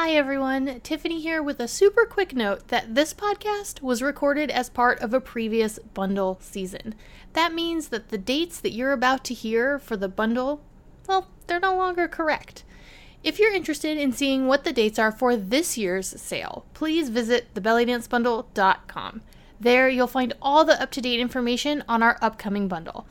Hi, everyone. Tiffany here with a super quick note that this podcast was recorded as part of a previous bundle season. That means that the dates that you're about to hear for the bundle, well, they're no longer correct. If you're interested in seeing what the dates are for this year's sale, please visit thebellydancebundle.com. There, you'll find all the up to date information on our upcoming bundle.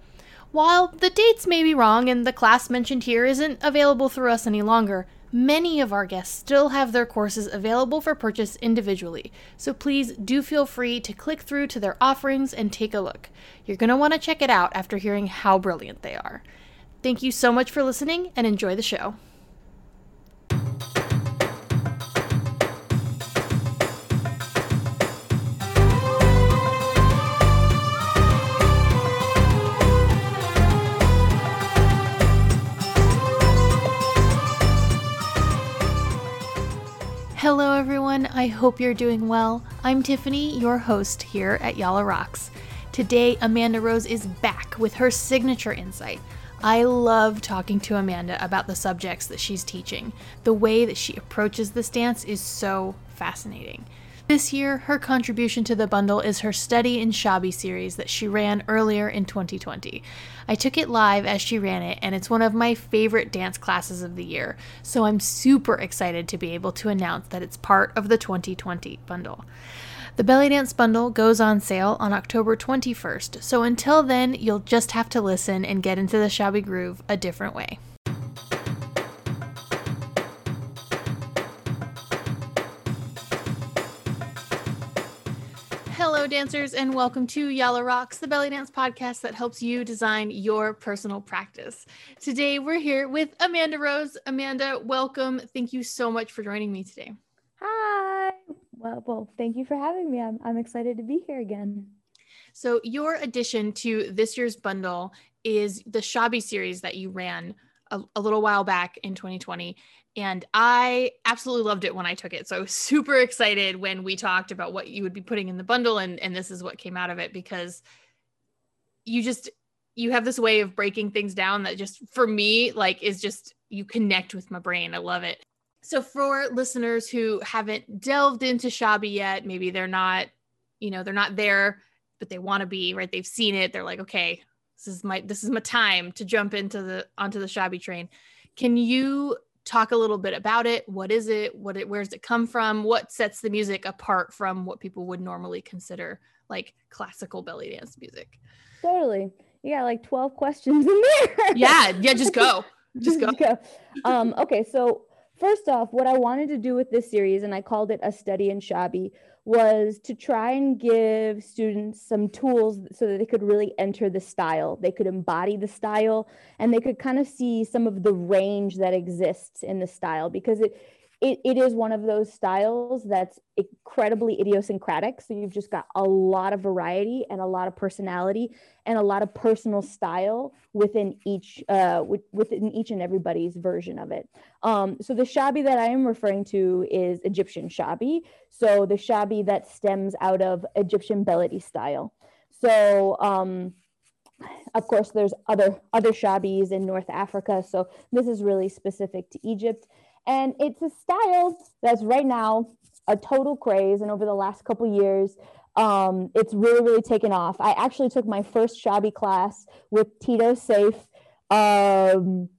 While the dates may be wrong and the class mentioned here isn't available through us any longer, many of our guests still have their courses available for purchase individually, so please do feel free to click through to their offerings and take a look. You're going to want to check it out after hearing how brilliant they are. Thank you so much for listening and enjoy the show. Hello, everyone. I hope you're doing well. I'm Tiffany, your host here at Yalla Raqs. Today, Amanda Rose is back with her signature insight. I love talking to Amanda about the subjects that she's teaching. The way that she approaches this dance is so fascinating. This year, her contribution to the bundle is her Study in Shabi series that she ran earlier in 2020. I took it live as she ran it, and it's one of my favorite dance classes of the year, so I'm super excited to be able to announce that it's part of the 2020 bundle. The Belly Dance Bundle goes on sale on October 21st, so until then, you'll just have to listen and get into the Shabi groove a different way. Hello, dancers, and welcome to Yalla Raqs, the belly dance podcast that helps you design your personal practice. Today, we're here with Amanda Rose. Amanda, welcome. Thank you so much for joining me today. Hi. Well, well, thank you for having me. I'm, I'm excited to be here again. So, your addition to this year's bundle is the Shabi series that you ran a, a little while back in 2020 and I absolutely loved it when I took it. So I was super excited when we talked about what you would be putting in the bundle and and this is what came out of it because you just you have this way of breaking things down that just for me like is just you connect with my brain. I love it. So for listeners who haven't delved into Shabi yet, maybe they're not, you know, they're not there, but they want to be, right? They've seen it. They're like, okay, this is my this is my time to jump into the onto the shabi train. Can you talk a little bit about it. What is it? What it where does it come from? What sets the music apart from what people would normally consider like classical belly dance music? Totally. Yeah, like 12 questions in there. yeah, yeah, just go. Just go. go. Um, okay, so first off, what I wanted to do with this series, and I called it a study in Shabi, was to try and give students some tools so that they could really enter the style. They could embody the style and they could kind of see some of the range that exists in the style because it it, it is one of those styles that's incredibly idiosyncratic. So you've just got a lot of variety and a lot of personality and a lot of personal style within each uh, within each and everybody's version of it. Um, so the shabi that I am referring to is Egyptian shabi. So the shabi that stems out of Egyptian belly style. So um, of course, there's other other shabis in North Africa. So this is really specific to Egypt. And it's a style that's right now a total craze. And over the last couple years, um, it's really, really taken off. I actually took my first shabi class with Tito Seif. Um,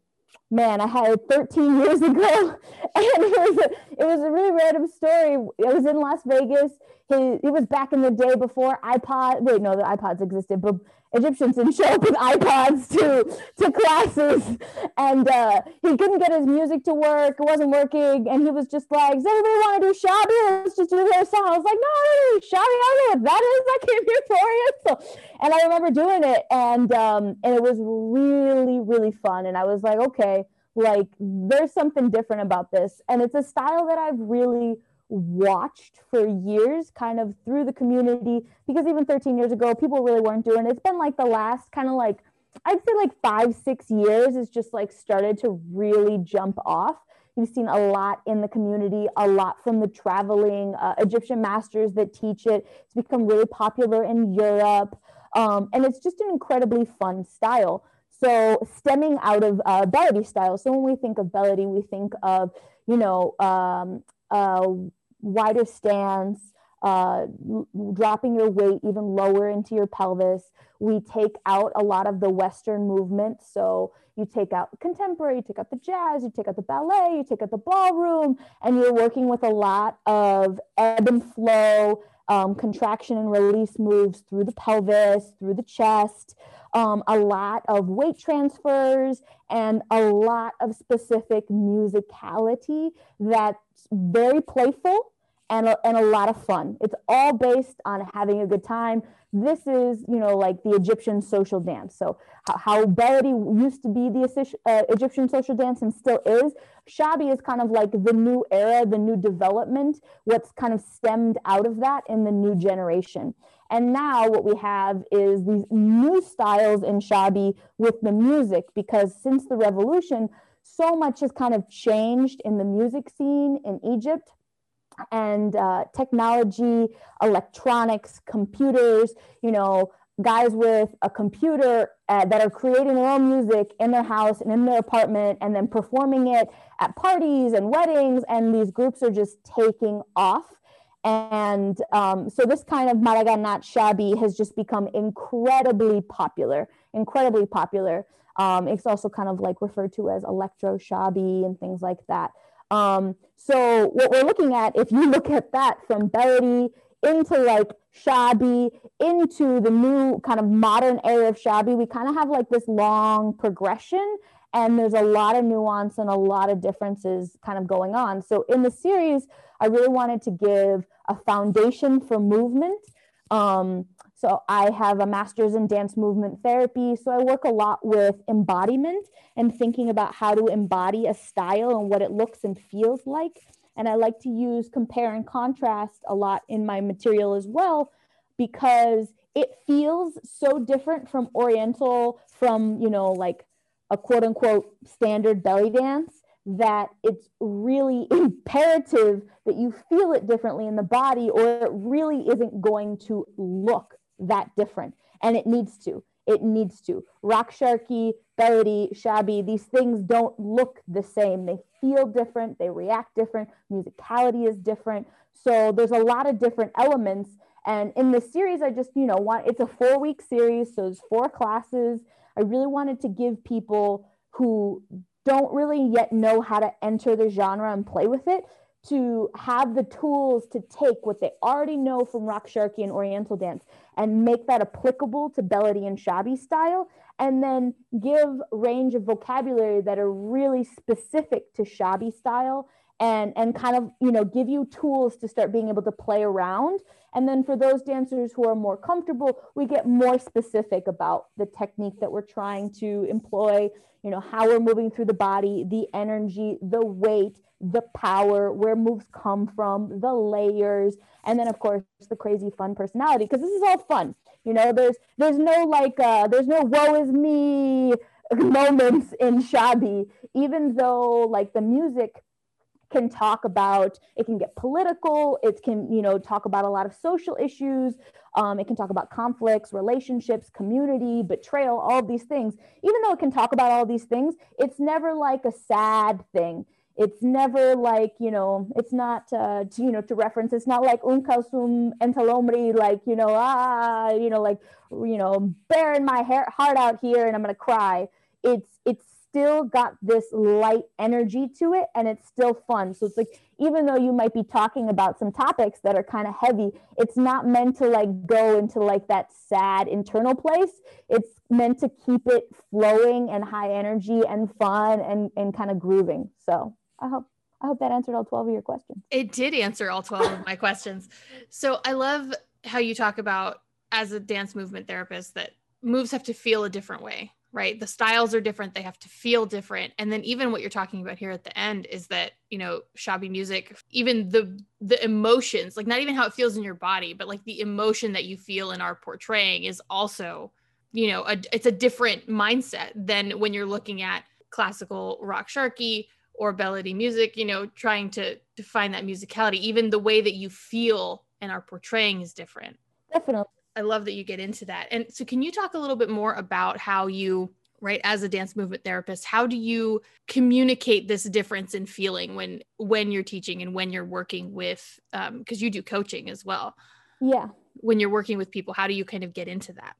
man, I had it 13 years ago, and it was it was a really random story. It was in Las Vegas. He, it was back in the day before iPod. Wait, no, the iPods existed, but Egyptians didn't show up with iPods to to classes, and uh, he couldn't get his music to work. It wasn't working, and he was just like, "Does anybody want to do Shabi? Let's just do their song." I was like, "No, Shabi. I don't know what that is. I came here for it." So, and I remember doing it, and um, and it was really, really fun. And I was like, "Okay, like there's something different about this," and it's a style that I've really watched for years kind of through the community. Because even 13 years ago people really weren't doing it. it's been like the last kind of like i'd say like five six years is just like started to really jump off. You've seen a lot in the community a lot from the traveling uh, egyptian masters that teach it. It's become really popular in europe. Um, and it's just an incredibly fun style so stemming out of uh, style so when we think of Bellady we think of you know um, wider stance, uh, dropping your weight even lower into your pelvis. We take out a lot of the Western movement. So you take out contemporary, you take out the jazz, you take out the ballet, you take out the ballroom, and you're working with a lot of ebb and flow, um, contraction and release moves through the pelvis, through the chest, um, a lot of weight transfers, and a lot of specific musicality that's very playful and a, and a lot of fun. It's all based on having a good time. This is, you know, like the Egyptian social dance. So how, how Bellady used to be the uh, Egyptian social dance and still is, Shabi is kind of like the new era, the new development, what's kind of stemmed out of that in the new generation. And now what we have is these new styles in Shabi with the music, because since the revolution, so much has kind of changed in the music scene in Egypt and uh, technology, electronics, computers, you know, guys with a computer uh, that are creating their own music in their house and in their apartment and then performing it at parties and weddings. And these groups are just taking off. And um, so this kind of Mahraganat Shabi has just become incredibly popular, incredibly popular. Um, it's also kind of like referred to as electro Shabi and things like that. Um, so what we're looking at, if you look at that from Bellady into like Shabi, into the new kind of modern era of Shabi, we kind of have like this long progression and there's a lot of nuance and a lot of differences kind of going on. So in the series, I really wanted to give a foundation for movement. Um, so I have a master's in dance movement therapy. So I work a lot with embodiment and thinking about how to embody a style and what it looks and feels like. And I like to use compare and contrast a lot in my material as well because it feels so different from oriental from, you know, like a quote unquote standard belly dance that it's really imperative that you feel it differently in the body or it really isn't going to look that different. And it needs to. It needs to. Raqs Sharqi, Bellady, Shabi, these things don't look the same. They feel different, they react different, musicality is different. So there's a lot of different elements. And in this series, I just, you know, want it's a four week series, so there's four classes. I really wanted to give people who don't really yet know how to enter the genre and play with it to have the tools to take what they already know from raqs sharqi and oriental dance and make that applicable to Bellady and Shabi style and then give range of vocabulary that are really specific to Shabi style and and kind of you know give you tools to start being able to play around. And then for those dancers who are more comfortable we get more specific about the technique that we're trying to employ you know how we're moving through the body the energy the weight the power where moves come from the layers and then of course the crazy fun personality because this is all fun. You know there's there's no like uh there's no woe is me moments in shabi even though like the music can talk about it can get political it can you know talk about a lot of social issues um, it can talk about conflicts relationships community betrayal all these things. Even though it can talk about all these things it's never like a sad thing. It's never like you know it's not uh, to, you know to reference it's not like un Enta Omri like you know ah you know like you know bearing my hair, heart out here and i'm gonna cry. It's it's still got this light energy to it and it's still fun. So it's like, even though you might be talking about some topics that are kind of heavy, it's not meant to like go into like that sad internal place. It's meant to keep it flowing and high energy and fun and, and kind of grooving. So I hope I hope that answered all 12 of your questions. It did answer all 12 of my questions. So I love how you talk about as a dance movement therapist that moves have to feel a different way right? The styles are different. They have to feel different. And then even what you're talking about here at the end is that you know shabi music even the the emotions like not even how it feels in your body but like the emotion that you feel in our portraying is also you know a, it's a different mindset than when you're looking at classical raqs sharqi or Bellady music you know trying to find that musicality. Even the way that you feel and are portraying is different. Definitely I love that you get into that. And so, can you talk a little bit more about how you right as a dance movement therapist how do you communicate this difference in feeling when when you're teaching and when you're working with um because you do coaching as well. Yeah. When you're working with people how do you kind of get into that?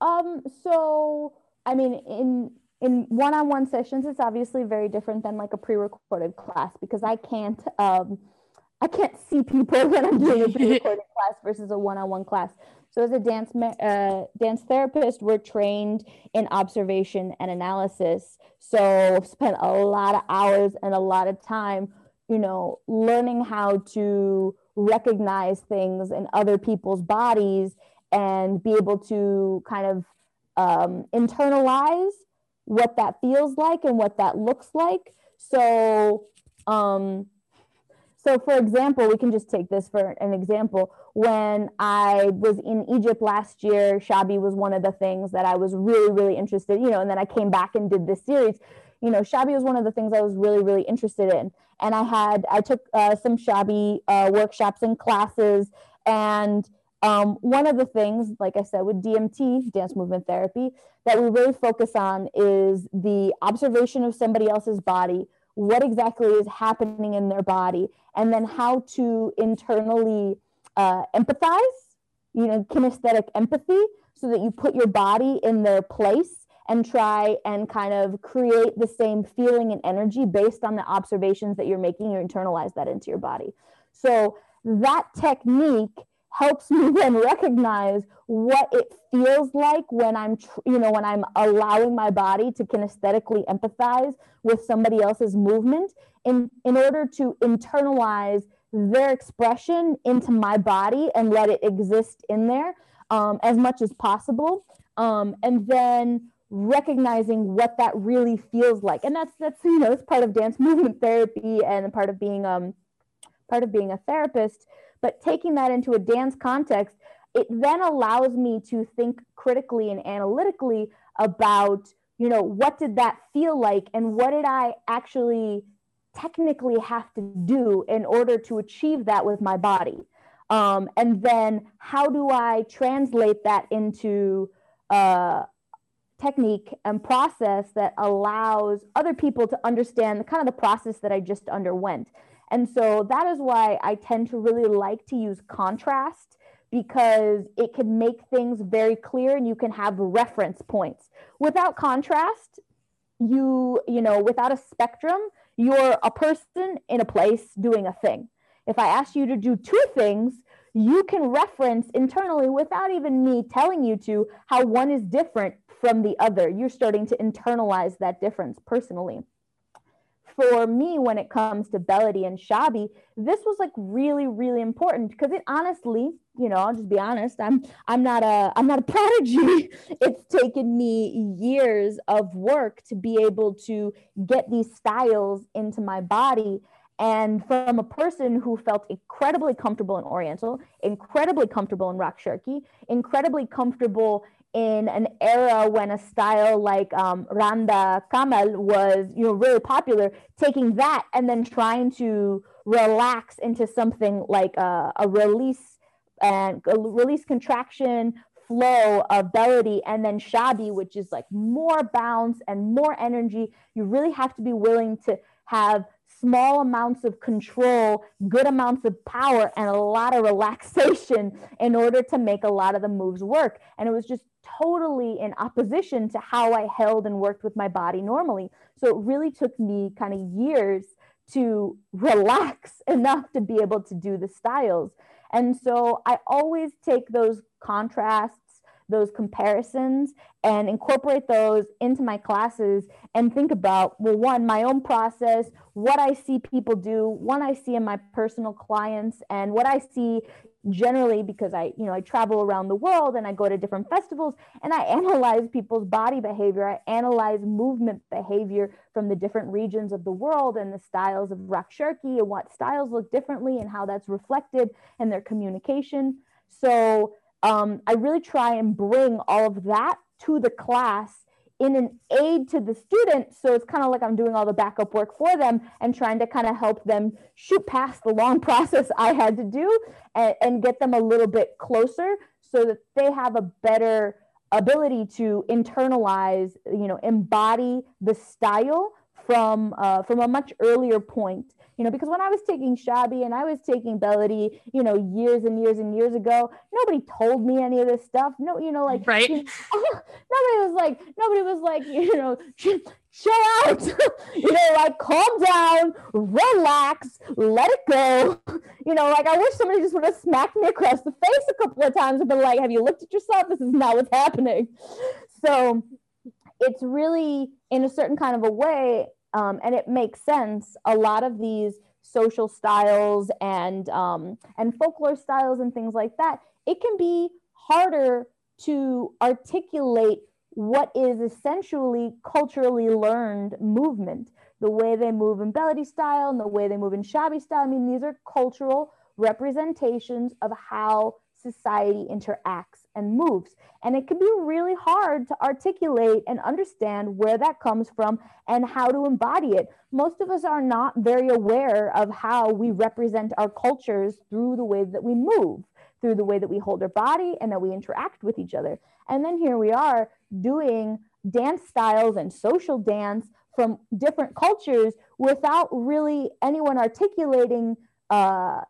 Um so i mean in in one-on-one sessions it's obviously very different than like a pre-recorded class because i can't um i can't see people when i'm doing a pre-recorded class versus a one-on-one class so, as a dance uh, dance therapist, we're trained in observation and analysis. So, I've spent a lot of hours and a lot of time, you know, learning how to recognize things in other people's bodies and be able to kind of um, internalize what that feels like and what that looks like. So, um, so, for example, we can just take this for an example. When I was in Egypt last year, Shabi was one of the things that I was really, really interested, you know, and then I came back and did this series. You know, Shabi was one of the things I was really, really interested in. And I had, I took uh, some Shabi uh, workshops and classes. And um, one of the things, like I said, with DMT, dance movement therapy, that we really focus on is the observation of somebody else's body what exactly is happening in their body, and then how to internally uh, empathize, you know, kinesthetic empathy, so that you put your body in their place and try and kind of create the same feeling and energy based on the observations that you're making. You internalize that into your body. So that technique helps me then recognize what it feels like when i'm you know when i'm allowing my body to kinesthetically empathize with somebody else's movement in in order to internalize their expression into my body and let it exist in there um, as much as possible um, and then recognizing what that really feels like. And that's that's you know it's part of dance movement therapy and part of being um part of being a therapist but taking that into a dance context, it then allows me to think critically and analytically about, you know, what did that feel like and what did I actually technically have to do in order to achieve that with my body? Um, and then how do I translate that into uh, technique and process that allows other people to understand the kind of the process that I just underwent? And so that is why I tend to really like to use contrast because it can make things very clear and you can have reference points. Without contrast, you, you know, without a spectrum, you're a person in a place doing a thing. If I ask you to do two things, you can reference internally without even me telling you to how one is different from the other. You're starting to internalize that difference personally for me when it comes to Beledi and Shabi, this was like really, really important because it honestly, you know, I'll just be honest, I'm I'm not a I'm not a prodigy. it's taken me years of work to be able to get these styles into my body. And from a person who felt incredibly comfortable in Oriental, incredibly comfortable in Rock Rakshirki, incredibly comfortable in an era when a style like um, Randa Kamal was, you know, really popular, taking that and then trying to relax into something like a, a release and a release contraction flow of Beledi and then Shabi, which is like more bounce and more energy. You really have to be willing to have small amounts of control, good amounts of power, and a lot of relaxation in order to make a lot of the moves work. And it was just totally in opposition to how I held and worked with my body normally. So it really took me kind of years to relax enough to be able to do the styles. And so I always take those contrasts those comparisons and incorporate those into my classes and think about well one my own process what i see people do what i see in my personal clients and what i see generally because I, you know, I travel around the world and I go to different festivals and I analyze people's body behavior. I analyze movement behavior from the different regions of the world and the styles of Raqs Sharqi and what styles look differently and how that's reflected in their communication. So um, I really try and bring all of that to the class in an aid to the student. So it's kind of like I'm doing all the backup work for them and trying to kind of help them shoot past the long process I had to do and, and get them a little bit closer so that they have a better ability to internalize, you know, embody the style from uh, from a much earlier point you know because when i was taking shabi and i was taking Bellady you know years and years and years ago nobody told me any of this stuff. No you know like right. you know, nobody was like nobody was like you know chill out. You know like calm down relax let it go. You know like i wish somebody just would have smacked me across the face a couple of times and been like have you looked at yourself? This is not what's happening. So it's really in a certain kind of a way um, and it makes sense. A lot of these social styles and um, and folklore styles and things like that it can be harder to articulate what is essentially culturally learned movement. The way they move in Bellady style and the way they move in Shabi style. I mean these are cultural representations of how society interacts and moves. And it can be really hard to articulate and understand where that comes from and how to embody it. Most of us are not very aware of how we represent our cultures through the way that we move, through the way that we hold our body and that we interact with each other. And then here we are doing dance styles and social dance from different cultures without really anyone articulating uh,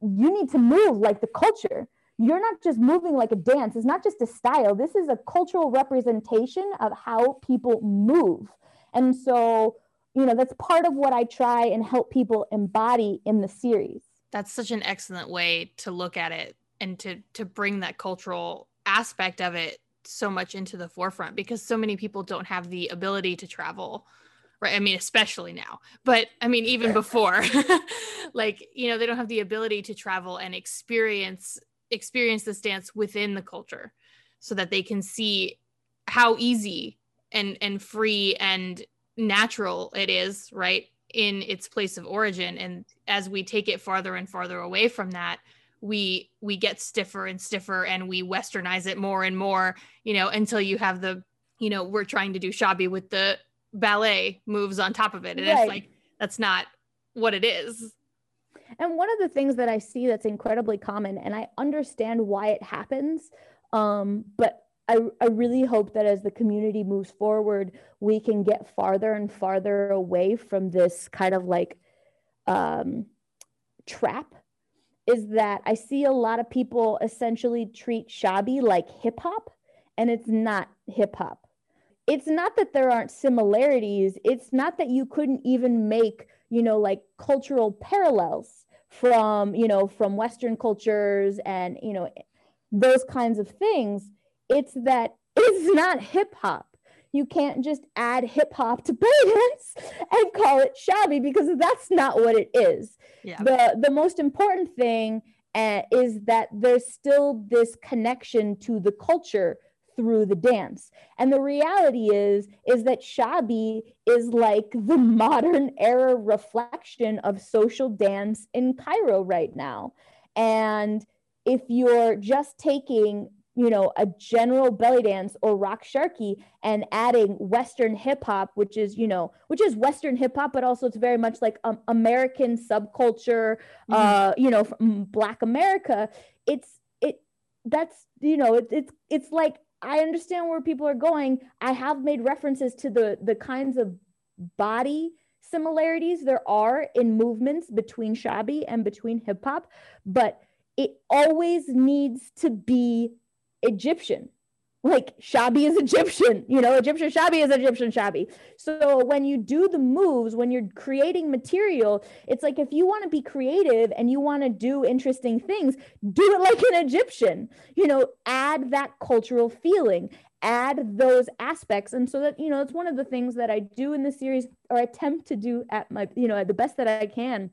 you need to move like the culture you're not just moving like a dance. It's not just a style. This is a cultural representation of how people move. And so, you know, that's part of what I try and help people embody in the series. That's such an excellent way to look at it and to to bring that cultural aspect of it so much into the forefront because so many people don't have the ability to travel right i mean especially now but i mean even before like you know they don't have the ability to travel and experience experience this dance within the culture so that they can see how easy and and free and natural it is right in its place of origin. And as we take it farther and farther away from that we we get stiffer and stiffer and we westernize it more and more you know until you have the you know we're trying to do shabi with the ballet moves on top of it. And right. it's like that's not what it is and one of the things that I see that's incredibly common, and I understand why it happens, um, but I, I really hope that as the community moves forward, we can get farther and farther away from this kind of like um, trap. Is that I see a lot of people essentially treat shabi like hip hop, and it's not hip hop. It's not that there aren't similarities. It's not that you couldn't even make, you know, like cultural parallels from you know from western cultures and you know those kinds of things it's that it's not hip hop you can't just add hip hop to dance and call it shabi because that's not what it is yeah. the the most important thing uh, is that there's still this connection to the culture through the dance. And the reality is is that Shabi is like the modern era reflection of social dance in Cairo right now. And if you're just taking you know a general belly dance or raqs sharqi and adding western hip hop which is you know which is western hip hop but also it's very much like um, american subculture mm-hmm. uh you know black america it's it that's you know it, it's it's like I understand where people are going. I have made references to the the kinds of body similarities there are in movements between shabi and between hip hop, but it always needs to be Egyptian like shabi is egyptian you know egyptian shabi is egyptian shabi so when you do the moves when you're creating material it's like if you want to be creative and you want to do interesting things do it like an egyptian. You know add that cultural feeling add those aspects. And so that you know it's one of the things that i do in the series or attempt to do at my you know the best that i can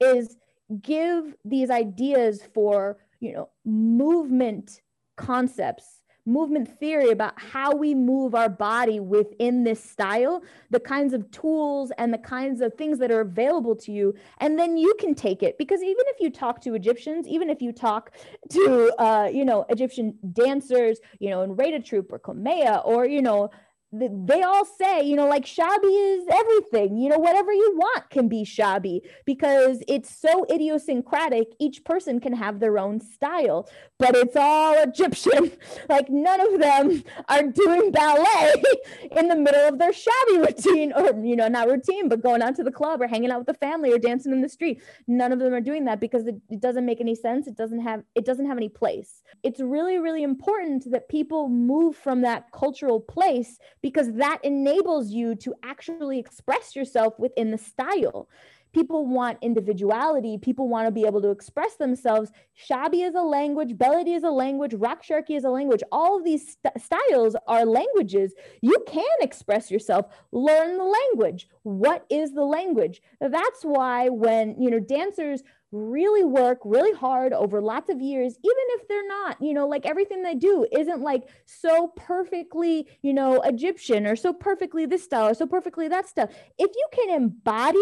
is give these ideas for you know movement concepts movement theory about how we move our body within this style, the kinds of tools and the kinds of things that are available to you. And then you can take it because even if you talk to Egyptians, even if you talk to, uh, you know, Egyptian dancers, you know, in Reda Troupe or Komea or, you know, they all say, you know, like shabi is everything, you know, whatever you want can be shabi because it's so idiosyncratic. Each person can have their own style, but it's all Egyptian. like none of them are doing ballet in the middle of their shabi routine or, you know, not routine, but going out to the club or hanging out with the family or dancing in the street. None of them are doing that because it, it doesn't make any sense. It doesn't have, it doesn't have any place. It's really, really important that people move from that cultural place because that enables you to actually express yourself within the style. People want individuality. People want to be able to express themselves. Shabi is a language, Bellady is a language, raqs sharqi is a language. All of these st- styles are languages. You can express yourself. Learn the language. What is the language? That's why when, you know, dancers really work really hard over lots of years, even if they're not, you know, like everything they do isn't like so perfectly, you know, Egyptian or so perfectly this style or so perfectly that style. If you can embody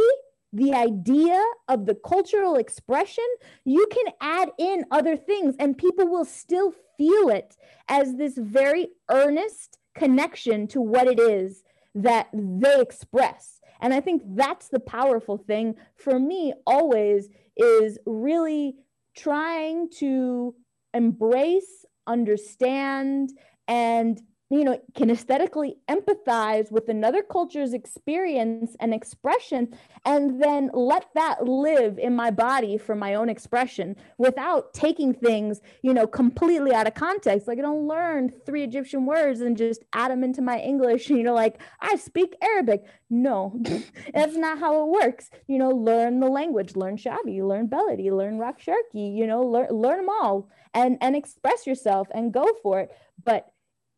the idea of the cultural expression, you can add in other things and people will still feel it as this very earnest connection to what it is that they express. And I think that's the powerful thing for me always is really trying to embrace, understand, and you know kinesthetically empathize with another culture's experience and expression and then let that live in my body for my own expression without taking things you know completely out of context. Like i don't learn three egyptian words and just add them into my english you know like i speak arabic. No that's not how it works. You know learn the language. Learn shabi learn bellady learn raqs sharqi you know learn learn them all and and express yourself and go for it. But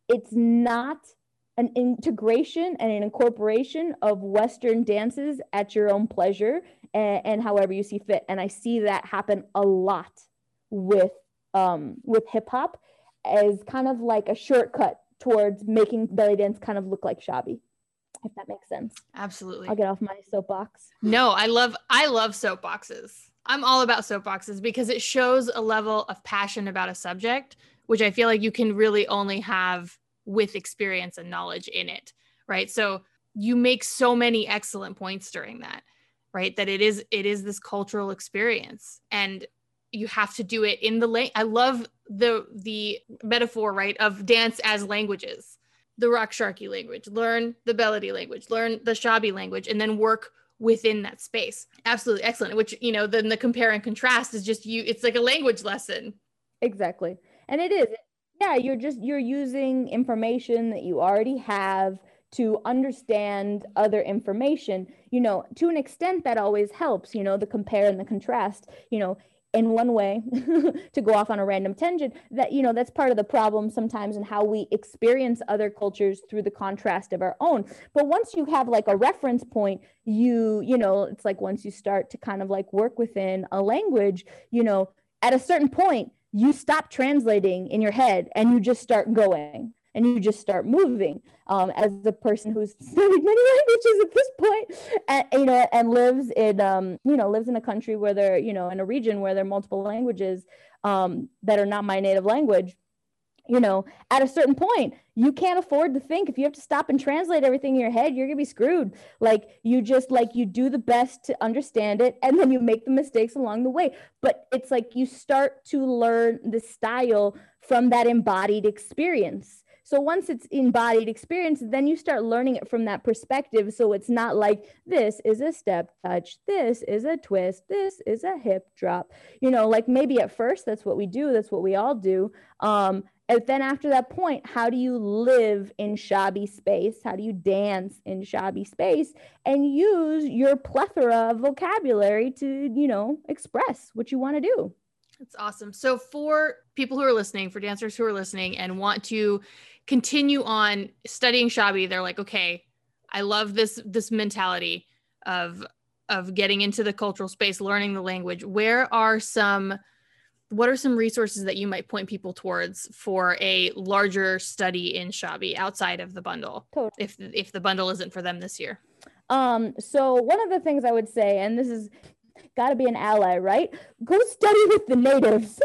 it's not an integration and an incorporation of Western dances at your own pleasure and, and however you see fit. And I see that happen a lot with um, with hip hop as kind of like a shortcut towards making belly dance kind of look like shabi if that makes sense. Absolutely. I'll get off my soapbox. No i love i love soapboxes. I'm all about soapboxes because it shows a level of passion about a subject which I feel like you can really only have with experience and knowledge in it, right? So you make so many excellent points during that, right? That it is it is this cultural experience and you have to do it in the lane. I love the the metaphor, right, of dance as languages. The raqs sharqi language, learn the bellady language, learn the shabi language, and then work within that space. Absolutely excellent. Which, you know, then the compare and contrast is just you, it's like a language lesson. Exactly and it is. Yeah you're just you're using information that you already have to understand other information. You know to an extent that always helps you know the compare and the contrast you know in one way to go off on a random tangent that you know that's part of the problem sometimes in how we experience other cultures through the contrast of our own. But once you have like a reference point you you know it's like once you start to kind of like work within a language you know at a certain point you stop translating in your head and you just start going and you just start moving um, as a person who's studied many languages at this point and you know and lives in um, you know lives in a country where there you know in a region where there are multiple languages um, that are not my native language you know, at a certain point, you can't afford to think. If you have to stop and translate everything in your head, you're gonna be screwed. Like you just like you do the best to understand it and then you make the mistakes along the way. But it's like you start to learn the style from that embodied experience. So once it's embodied experience, then you start learning it from that perspective. So it's not like this is a step touch, this is a twist, this is a hip drop. You know, like maybe at first that's what we do, that's what we all do. Um, and then after that point, how do you live in shabi space? How do you dance in shabi space and use your plethora of vocabulary to, you know, express what you want to do? That's awesome. So for people who are listening, for dancers who are listening and want to continue on studying shabi, they're like, okay, I love this this mentality of of getting into the cultural space, learning the language. Where are some what are some resources that you might point people towards for a larger study in Shabi outside of the bundle? Totally. If if the bundle isn't for them this year. Um, so one of the things I would say, and this is got to be an ally, right? Go study with the natives.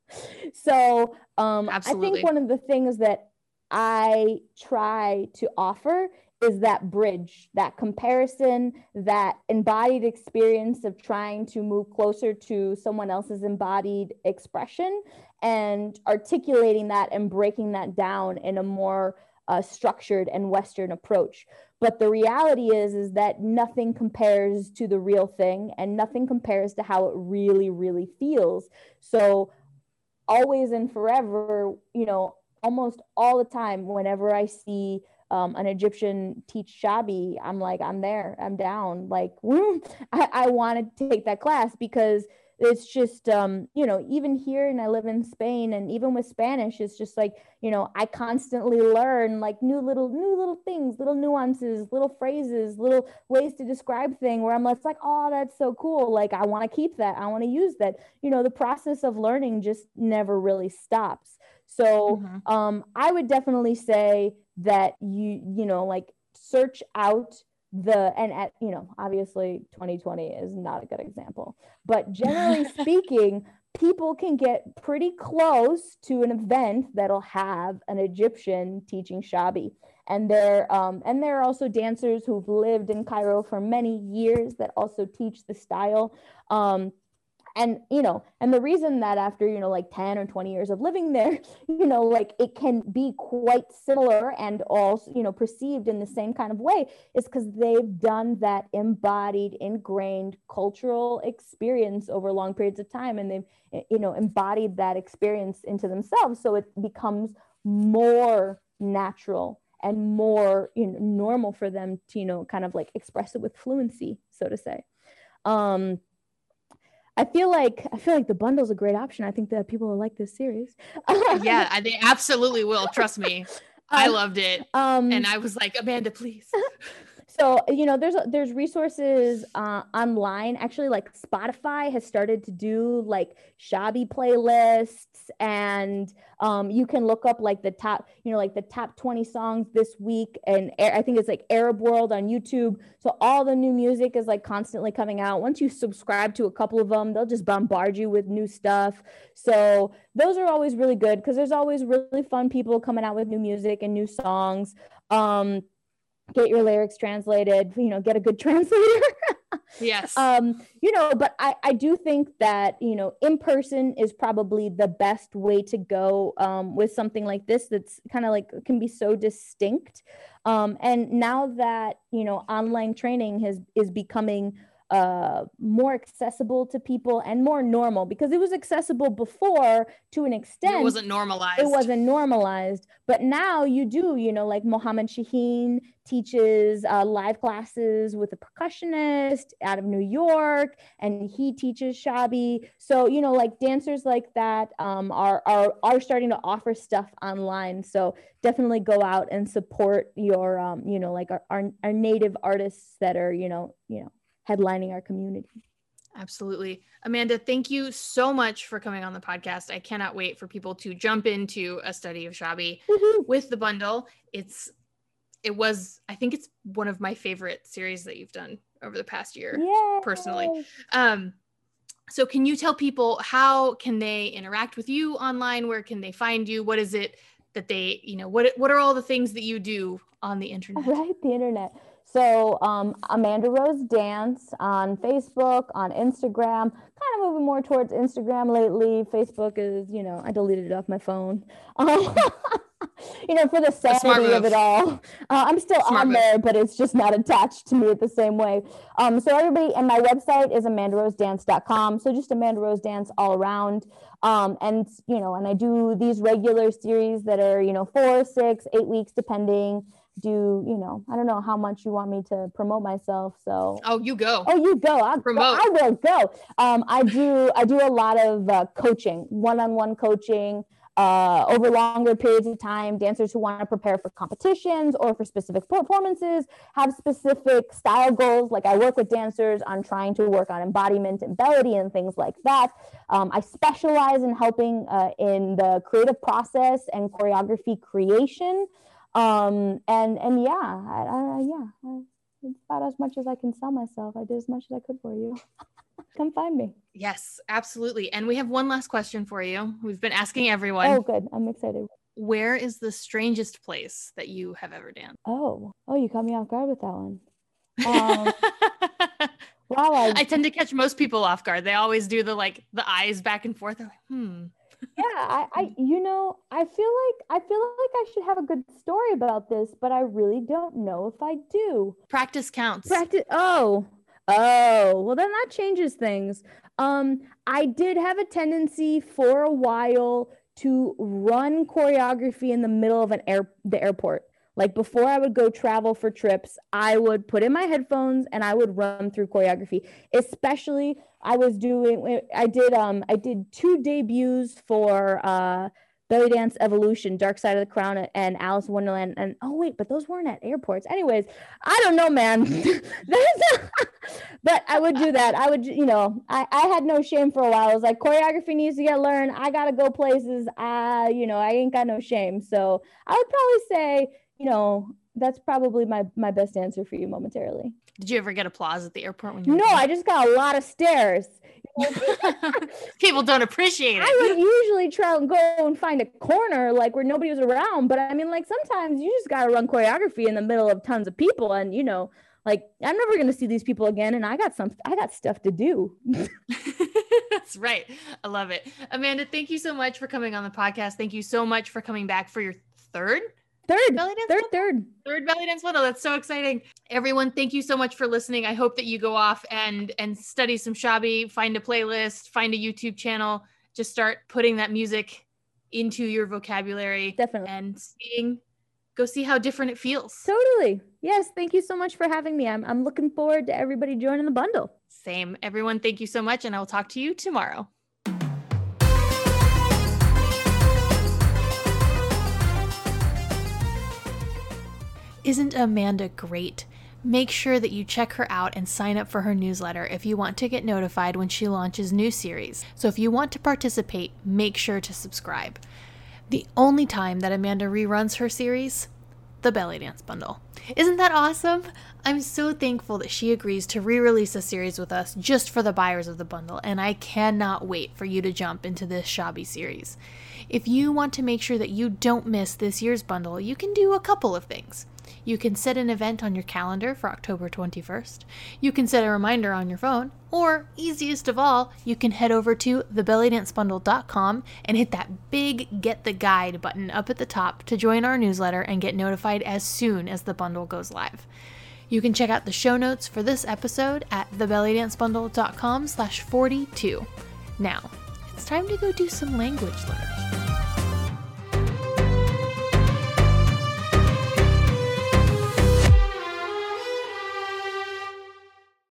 so um, I think one of the things that I try to offer is that bridge, that comparison, that embodied experience of trying to move closer to someone else's embodied expression and articulating that and breaking that down in a more uh, structured and Western approach. But the reality is, is that nothing compares to the real thing and nothing compares to how it really, really feels. So always and forever, you know, almost all the time, whenever I see um, an Egyptian teach Shabi, I'm like, I'm there, I'm down. Like, I, I want to take that class because it's just, um, you know, even here and I live in Spain and even with Spanish, it's just like, you know, I constantly learn like new little, new little things, little nuances, little phrases, little ways to describe thing where I'm like, oh, that's so cool. Like, I want to keep that. I want to use that. You know, the process of learning just never really stops. So mm-hmm. um, I would definitely say that you, you know, like search out the and at you know obviously 2020 is not a good example but generally speaking people can get pretty close to an event that'll have an egyptian teaching shabi and there um, and there are also dancers who've lived in cairo for many years that also teach the style um, and you know and the reason that after you know like 10 or 20 years of living there you know like it can be quite similar and also you know perceived in the same kind of way is because they've done that embodied ingrained cultural experience over long periods of time and they've eh, you know embodied that experience into themselves. So it becomes more natural and more you know, normal for them to you know kind of like express it with fluency so to say. Um I feel like I feel like the bundle's a great option. I think that people will like this series. yeah, they absolutely will. Trust me. I um, loved it. Um, and I was like, Amanda, please. so you know there's there's resources uh, online. Actually like spotify has started to do like shabi playlists and um, you can look up like the top you know like the top 20 songs this week and i think it's like arab world on youtube. So all the new music is like constantly coming out. Once you subscribe to a couple of them they'll just bombard you with new stuff. So those are always really good because there's always really fun people coming out with new music and new songs. Um, get your lyrics translated you know get a good translator. Yes. Um you know but i i do think that you know in person is probably the best way to go um with something like this that's kind of like can be so distinct. Um and now that you know online training has is becoming uh, more accessible to people and more normal because it was accessible before to an extent. It wasn't normalized. It wasn't normalized. But now you do, you know, like Mohammed Shaheen teaches uh, live classes with a percussionist out of New York, and he teaches Shabi. So, you know, like dancers like that um, are, are, are starting to offer stuff online. So definitely go out and support your, um, you know, like our, our, our native artists that are, you know, you know, headlining our community. Absolutely. Amanda, thank you so much for coming on the podcast. I cannot wait for people to jump into a study of Shabi with the bundle. It's it was I think it's one of my favorite series that you've done over the past year Yay. personally. Um so can you tell people how can they interact with you online? Where can they find you? What is it that they, you know, what what are all the things that you do on the internet? Right, the internet. So um, Amanda Rose Dance on Facebook, on Instagram, kind of moving more towards Instagram lately. Facebook is, you know, I deleted it off my phone. you know, for the sanity of it all. Uh, I'm still smart on move. there, but it's just not attached to me at the same way. Um, so everybody, and my website is amandarosedance.com. So just Amanda Rose Dance all around. Um, and you know, and I do these regular series that are, you know, four, six, eight weeks, depending do you know i don't know how much you want me to promote myself so. Oh you go. Oh you go. I'll, promote. I will go. Um, i do i do a lot of uh, coaching one-on-one coaching uh, over longer periods of time. Dancers who want to prepare for competitions or for specific performances have specific style goals. Like i work with dancers on trying to work on embodiment and belly and things like that. Um, i specialize in helping uh, in the creative process and choreography creation um, and and yeah, I, I, yeah, it's about as much as I can sell myself. I did as much as I could for you. Come find me. Yes, absolutely. And we have one last question for you. We've been asking everyone. Oh, good. I'm excited. where is the strangest place that you have ever danced? Oh, oh, you caught me off guard with that one. Um, wow, I, I tend to catch most people off guard. They always do the like the eyes back and forth. They're like, hmm. Yeah, I, I, you know, I feel like I feel like I should have a good story about this, but I really don't know if I do. Practice counts. Practice. Oh, oh, well, then that changes things. Um, I did have a tendency for a while to run choreography in the middle of an air the airport. Like before I would go travel for trips, I would put in my headphones and I would run through choreography. Especially I was doing I did um I did two debuts for uh Belly Dance Evolution, Dark Side of the Crown, and Alice Wonderland. And oh wait, but those weren't at airports. Anyways, I don't know, man. but I would do that. I would, you know, I, I had no shame for a while. I was like, choreography needs to get learned. I gotta go places. I, you know, I ain't got no shame. So I would probably say, you know, that's probably my my best answer for you momentarily. Did you ever get applause at the airport when you? No, I just got a lot of stares. People don't appreciate it. I would usually try and go and find a corner like where nobody was around, but I mean, like sometimes you just gotta run choreography in the middle of tons of people, and you know, like I'm never gonna see these people again, and I got some, I got stuff to do. That's right. I love it, Amanda. Thank you so much for coming on the podcast. Thank you so much for coming back for your third Third, belly dance third, third, third belly dance bundle. Oh, that's so exciting. Everyone, thank you so much for listening. I hope that you go off and and study some shabi, find a playlist, find a YouTube channel, just start putting that music into your vocabulary. Definitely. And seeing, go see how different it feels. Totally. Yes. Thank you so much for having me. I'm I'm looking forward to everybody joining the bundle. Same. Everyone, thank you so much, and I will talk to you tomorrow. Isn't Amanda great? Make sure that you check her out and sign up for her newsletter if you want to get notified when she launches new series. So if you want to participate, make sure to subscribe. The only time that Amanda reruns her series, the Belly Dance Bundle. Isn't that awesome? I'm so thankful that she agrees to re release a series with us just for the buyers of the bundle, and I cannot wait for you to jump into this Shabi series. If you want to make sure that you don't miss this year's bundle, you can do a couple of things. You can set an event on your calendar for October 21st. You can set a reminder on your phone, or easiest of all, you can head over to thebellydancebundle.com and hit that big Get the Guide button up at the top to join our newsletter and get notified as soon as the bundle goes live. You can check out the show notes for this episode at thebellydancebundle.com slash 42. Now, it's time to go do some language learning.